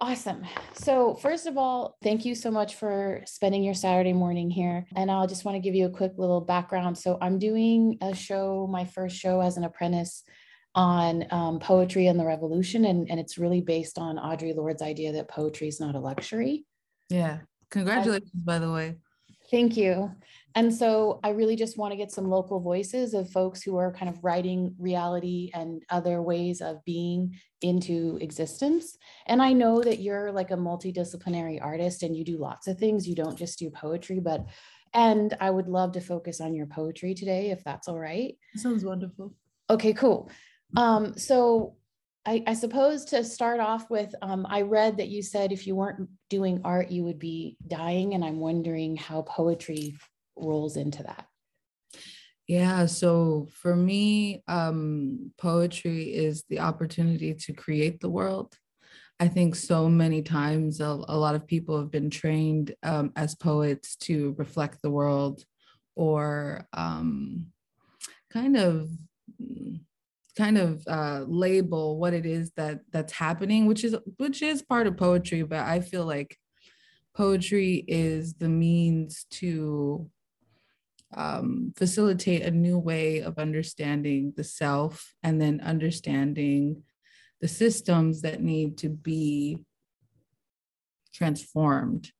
Awesome. So, first of all, thank you so much for spending your Saturday morning here. And I'll just want to give you a quick little background. So, I'm doing a show, my first show as an apprentice on um, poetry and the revolution. And, and it's really based on Audre Lorde's idea that poetry is not a luxury. Yeah. Congratulations, by the way. Thank you. And so I really just want to get some local voices of folks who are kind of writing reality and other ways of being into existence. And I know that you're like a multidisciplinary artist and you do lots of things. You don't just do poetry, but and I would love to focus on your poetry today if that's all right. Sounds wonderful. Okay, cool. Um, so I, I, suppose to start off with, um, I read that you said if you weren't doing art, you would be dying. And I'm wondering how poetry rolls into that. Yeah, so for me, um, poetry is the opportunity to create the world. I think so many times a, a lot of people have been trained um, as poets to reflect the world or um, kind of kind of uh, label what it is that that's happening, which is which is part of poetry. But I feel like poetry is the means to um, facilitate a new way of understanding the self and then understanding the systems that need to be transformed.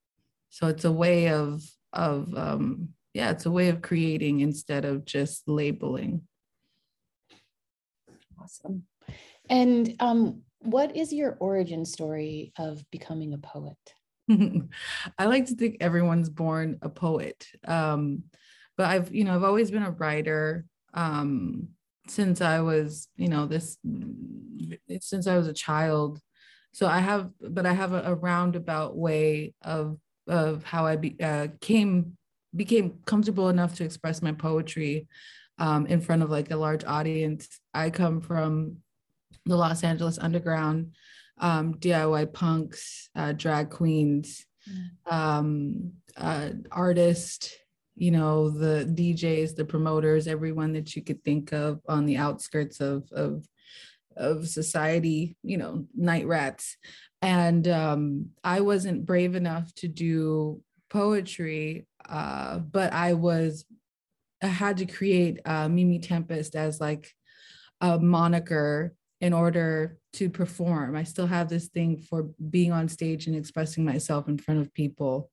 So it's a way of of um, yeah, it's a way of creating instead of just labeling. Awesome. And um, what is your origin story of becoming a poet? I like to think everyone's born a poet. Um, but I've, you know, I've always been a writer um, since I was, you know, this, since I was a child. So I have, but I have a, a roundabout way of, of how I be, uh, came, became comfortable enough to express my poetry um, in front of like a large audience. I come from the Los Angeles underground, um, DIY punks, uh, drag queens, mm. um, uh, artists, you know, the DJs, the promoters, everyone that you could think of on the outskirts of of of society, you know, night rats. And um, I wasn't brave enough to do poetry, uh, but I was I had to create uh, Mimi Tempestt as like a moniker in order to perform. I still have this thing for being on stage and expressing myself in front of people.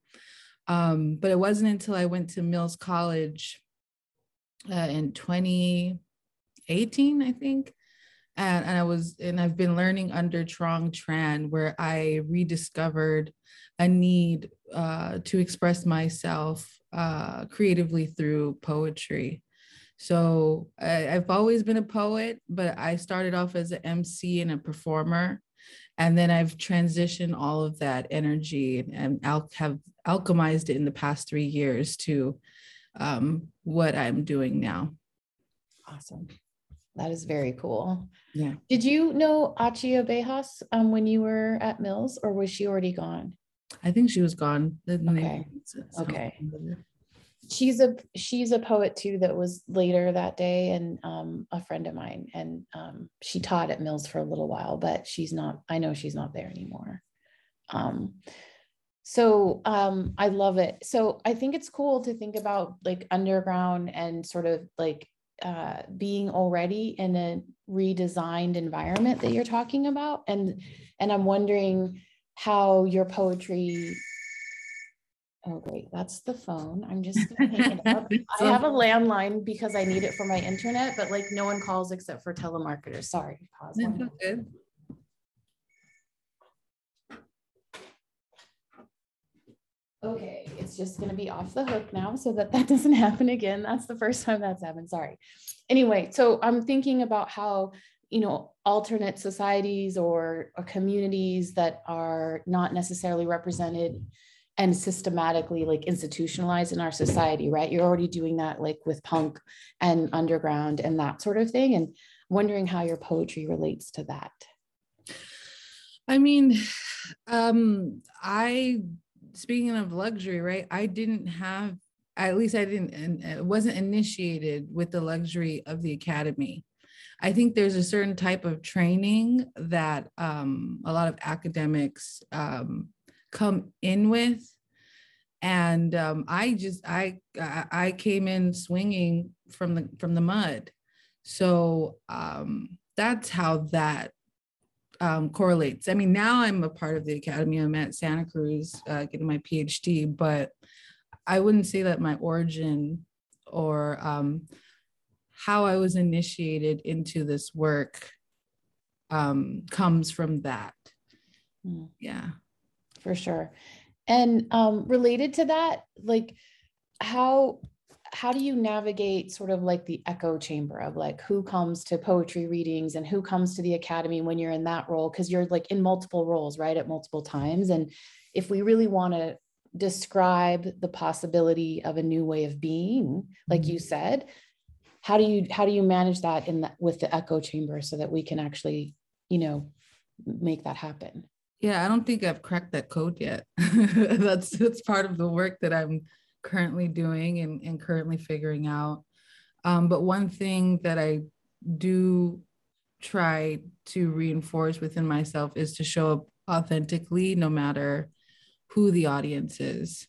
Um, but it wasn't until I went to Mills College uh, in 2018, I think. And, and I was, and I've been learning under Truong Tran, where I rediscovered a need uh, to express myself uh, creatively through poetry. So I, have always been a poet, but I started off as an MC and a performer. And then I've transitioned all of that energy and, al- have alchemized it in the past three years to um, what I'm doing now. Awesome. That is very cool. Yeah. Did you know Achy Obejas um, when you were at Mills, or was she already gone? I think she was gone. Okay. Okay. She's a she's a poet too that was later that day and um, a friend of mine and um, she taught at Mills for a little while but she's not I know she's not there anymore. Um, so um, I love it. So I think it's cool to think about like underground and sort of like uh, being already in a redesigned environment that you're talking about and and I'm wondering how your poetry oh great. That's the phone. I'm just going to pick it up. I have a landline because i need it for my internet but like no one calls except for telemarketers. Sorry. Pause good. okay it's just going to be off the hook now so that that doesn't happen again. That's the first time that's happened. Sorry. Anyway so i'm thinking about how you know alternate societies or, or communities that are not necessarily represented and systematically like institutionalized in our society right? You're already doing that like with punk and underground and that sort of thing and wondering how your poetry relates to that. I mean um i speaking of luxury right i didn't have at least i didn't and it wasn't initiated with the luxury of the academy. I think there's a certain type of training that um, a lot of academics um, come in with. And um, I just I I came in swinging from the from the mud, so um, that's how that um, correlates. I mean, now I'm a part of the academy. I'm at Santa Cruz uh, getting my PhD, but I wouldn't say that my origin or um, how I was initiated into this work um, comes from that. Mm. Yeah, for sure. And um, related to that, like how how do you navigate sort of like the echo chamber of like who comes to poetry readings and who comes to the academy when you're in that role because you're like in multiple roles right at multiple times and if we really want to describe the possibility of a new way of being like mm-hmm. you said how do you how do you manage that in the, with the echo chamber so that we can actually you know make that happen yeah i don't think i've cracked that code yet that's that's part of the work that i'm currently doing and, and currently figuring out um, but one thing that i do try to reinforce within myself is to show up authentically no matter who the audience is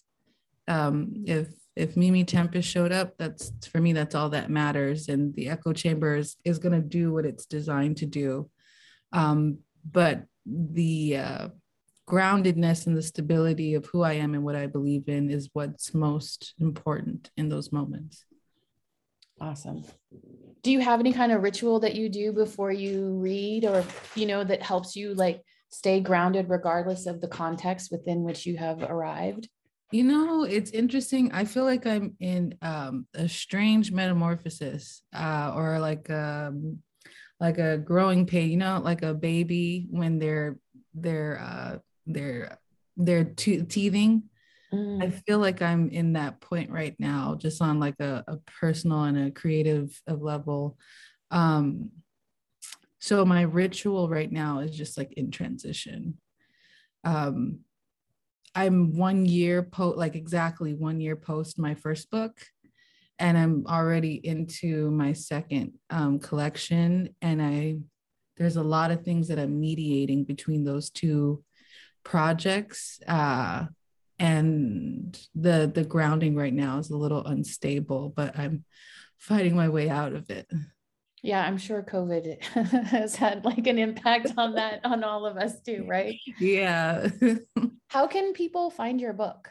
um, if if Mimi Tempestt showed up, that's for me, that's all that matters. And the echo chamber is, is going to do what it's designed to do. Um, but the uh, groundedness and the stability of who I am and what I believe in is what's most important in those moments. Awesome. Do you have any kind of ritual that you do before you read or, you know, that helps you like stay grounded regardless of the context within which you have arrived? You know, it's interesting. I feel like I'm in um, a strange metamorphosis, uh, or like um, like a growing pain. You know, like a baby when they're they're uh, they're they're te- teething. Mm. I feel like I'm in that point right now, just on like a, a personal and a creative level. Um, so my ritual right now is just like in transition. Um, I'm one year post, like exactly one year post my first book, and I'm already into my second um, collection. And I, there's a lot of things that I'm mediating between those two projects. Uh, and the the grounding right now is a little unstable, but I'm fighting my way out of it. Yeah, I'm sure COVID has had like an impact on that on all of us too, right? Yeah. How can people find your book?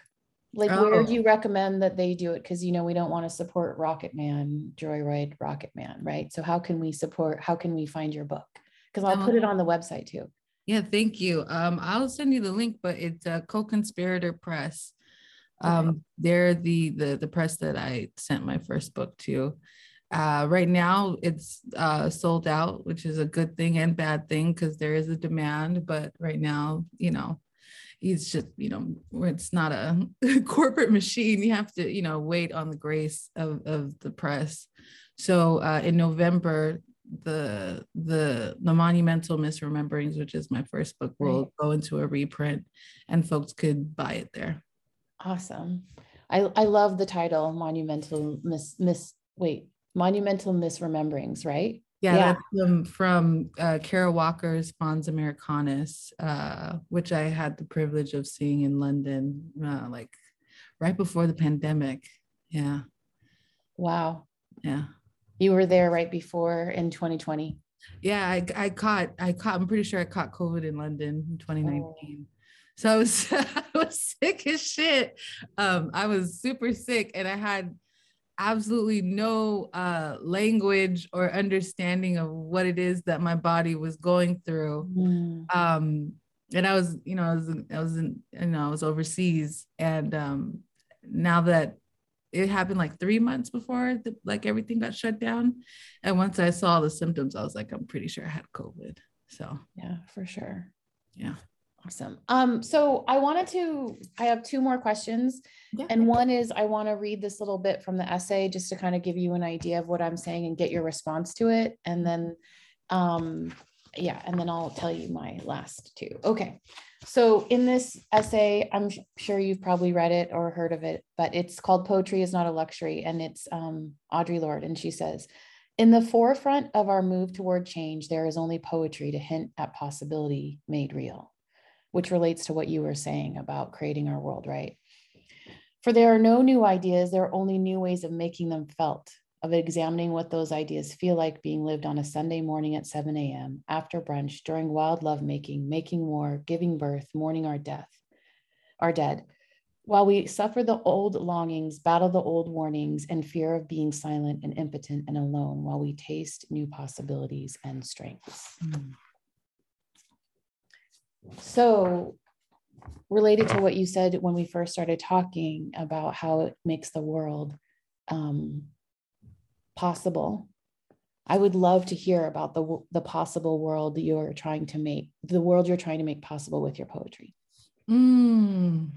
Like, oh. where do you recommend that they do it? Because you know we don't want to support Rocket Man, Joyride Rocket Man, right? So how can we support? How can we find your book? Because I'll put it um, on the website too. Yeah, thank you. Um, I'll send you the link, but it's a co-conspirator press. Um, okay. they're the the the press that I sent my first book to. Uh, right now, it's uh, sold out, which is a good thing and bad thing because there is a demand. But right now, you know, it's just you know, it's not a corporate machine. You have to you know wait on the grace of of the press. So uh, in November, the the the monumental misrememberings, which is my first book, will go into a reprint, and folks could buy it there. Awesome. I, I love the title monumental miss miss wait monumental misrememberings, right? Yeah, yeah. that's um, from uh, Kara Walker's Fons Americanus, uh, which I had the privilege of seeing in London, uh, like right before the pandemic. Yeah. Wow. Yeah. You were there right before in 2020. Yeah, I, I caught, I caught, I'm pretty sure I caught COVID in London in 2019. Oh. So I was, I was sick as shit. Um, I was super sick and I had absolutely no uh, language or understanding of what it is that my body was going through. Mm. Um, and I was, you know, I was, I was in, you know, I was overseas, and um, now that it happened like three months before, the, like everything got shut down, and once I saw the symptoms, I was like, I'm pretty sure I had COVID. So yeah, for sure. Yeah. Awesome. Um, so I wanted to, I have two more questions. Yeah. And one is I want to read this little bit from the essay just to kind of give you an idea of what I'm saying and get your response to it. And then, um, yeah, and then I'll tell you my last two. Okay. So in this essay, I'm sure you've probably read it or heard of it, but it's called Poetry is Not a Luxury. And it's um, Audre Lorde. And she says, In the forefront of our move toward change, there is only poetry to hint at possibility made real, which relates to what you were saying about creating our world, right? For there are no new ideas, there are only new ways of making them felt, of examining what those ideas feel like being lived on a Sunday morning at 7 a.m., after brunch, during wild lovemaking, making war, giving birth, mourning our death, our dead, while we suffer the old longings, battle the old warnings, and fear of being silent and impotent and alone, while we taste new possibilities and strengths. Mm. So, related to what you said when we first started talking about how it makes the world um, possible, I would love to hear about the, the possible world you're trying to make, the world you're trying to make possible with your poetry. Mm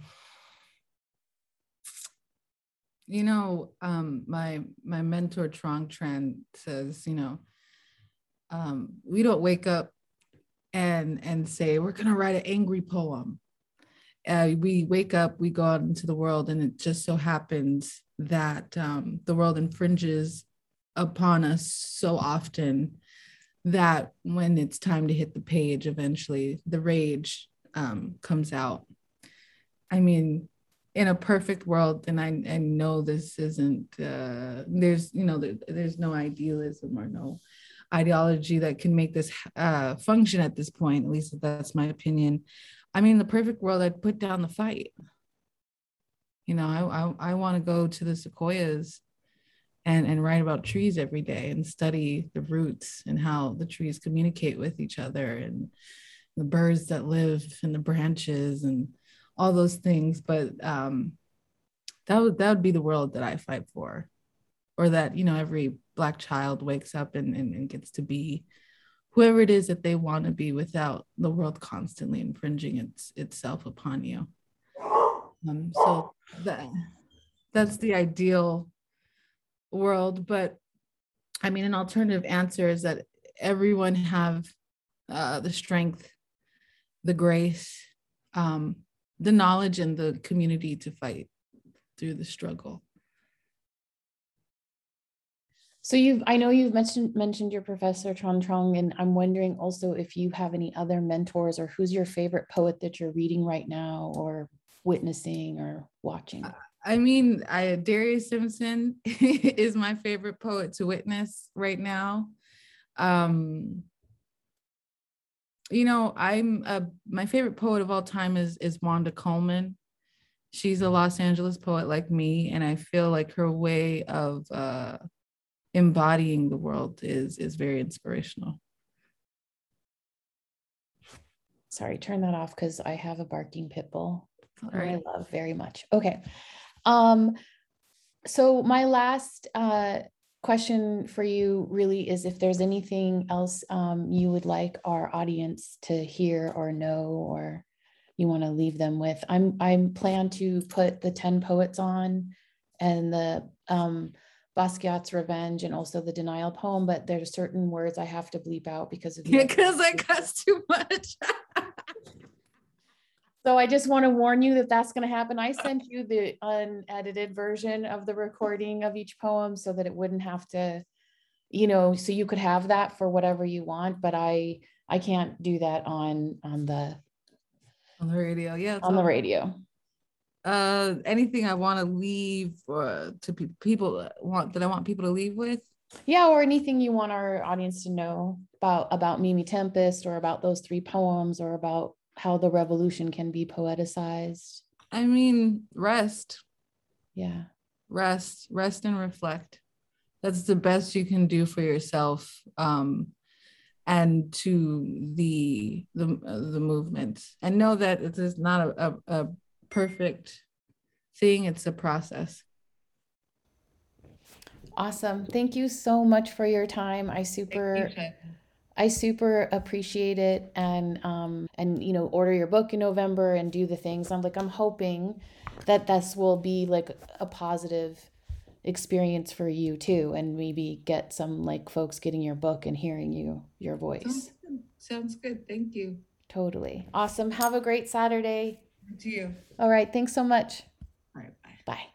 you know um, my my mentor Truong Tran says you know um, we don't wake up and and say we're going to write an angry poem. Uh, we wake up we go out into the world and it just so happens that um, the world infringes upon us so often that when it's time to hit the page eventually the rage um, comes out. I mean in a perfect world, and I, I know this isn't, uh, there's, you know, there, there's no idealism or no ideology that can make this uh, function at this point, at least that's my opinion. I mean, the perfect world, I'd put down the fight. You know, I, I, I want to go to the sequoias and, and write about trees every day and study the roots and how the trees communicate with each other and the birds that live in the branches and all those things but um that would that would be the world that i fight for or that you know every black child wakes up and, and, and gets to be whoever it is that they want to be without the world constantly infringing its itself upon you um, so that that's the ideal world but i mean an alternative answer is that everyone have uh, the strength the grace um, the knowledge and the community to fight through the struggle. So you've I know you've mentioned mentioned your professor Truong Trong, and I'm wondering also if you have any other mentors or who's your favorite poet that you're reading right now or witnessing or watching. I mean, I Darius Simpson is my favorite poet to witness right now. Um, you know, I'm a, my favorite poet of all time is is Wanda Coleman. She's a Los Angeles poet like me, and I feel like her way of uh, embodying the world is is very inspirational. Sorry, turn that off because I have a barking pit bull right. I love very much. Okay. Um, so my last uh, question for you really is if there's anything else um, you would like our audience to hear or know or you want to leave them with. I'm I'm plan to put the 10 poets on and the um, Basquiat's Revenge and also the Denial poem, but there's certain words I have to bleep out because of because I cuss too much. So I just want to warn you that that's going to happen. I sent you the unedited version of the recording of each poem so that it wouldn't have to, you know, so you could have that for whatever you want. But I I can't do that on on the on the radio. Yeah, on the radio. Uh, anything I want to leave uh, to pe- people want that I want people to leave with. Yeah, or anything you want our audience to know about about Mimi Tempestt or about those three poems or about how the revolution can be poeticized? I mean, rest. Yeah. Rest, rest and reflect. That's the best you can do for yourself um, and to the the uh, the movement. And know that it is not a, a, a perfect thing, it's a process. Awesome. Thank you so much for your time. I super I super appreciate it and um and you know order your book in November and do the things. I'm like I'm hoping that this will be like a positive experience for you too and maybe get some like folks getting your book and hearing you your voice. Sounds good. Sounds good. Thank you. Totally. Awesome. Have a great Saturday. To you. All right. Thanks so much. All right. Bye. Bye.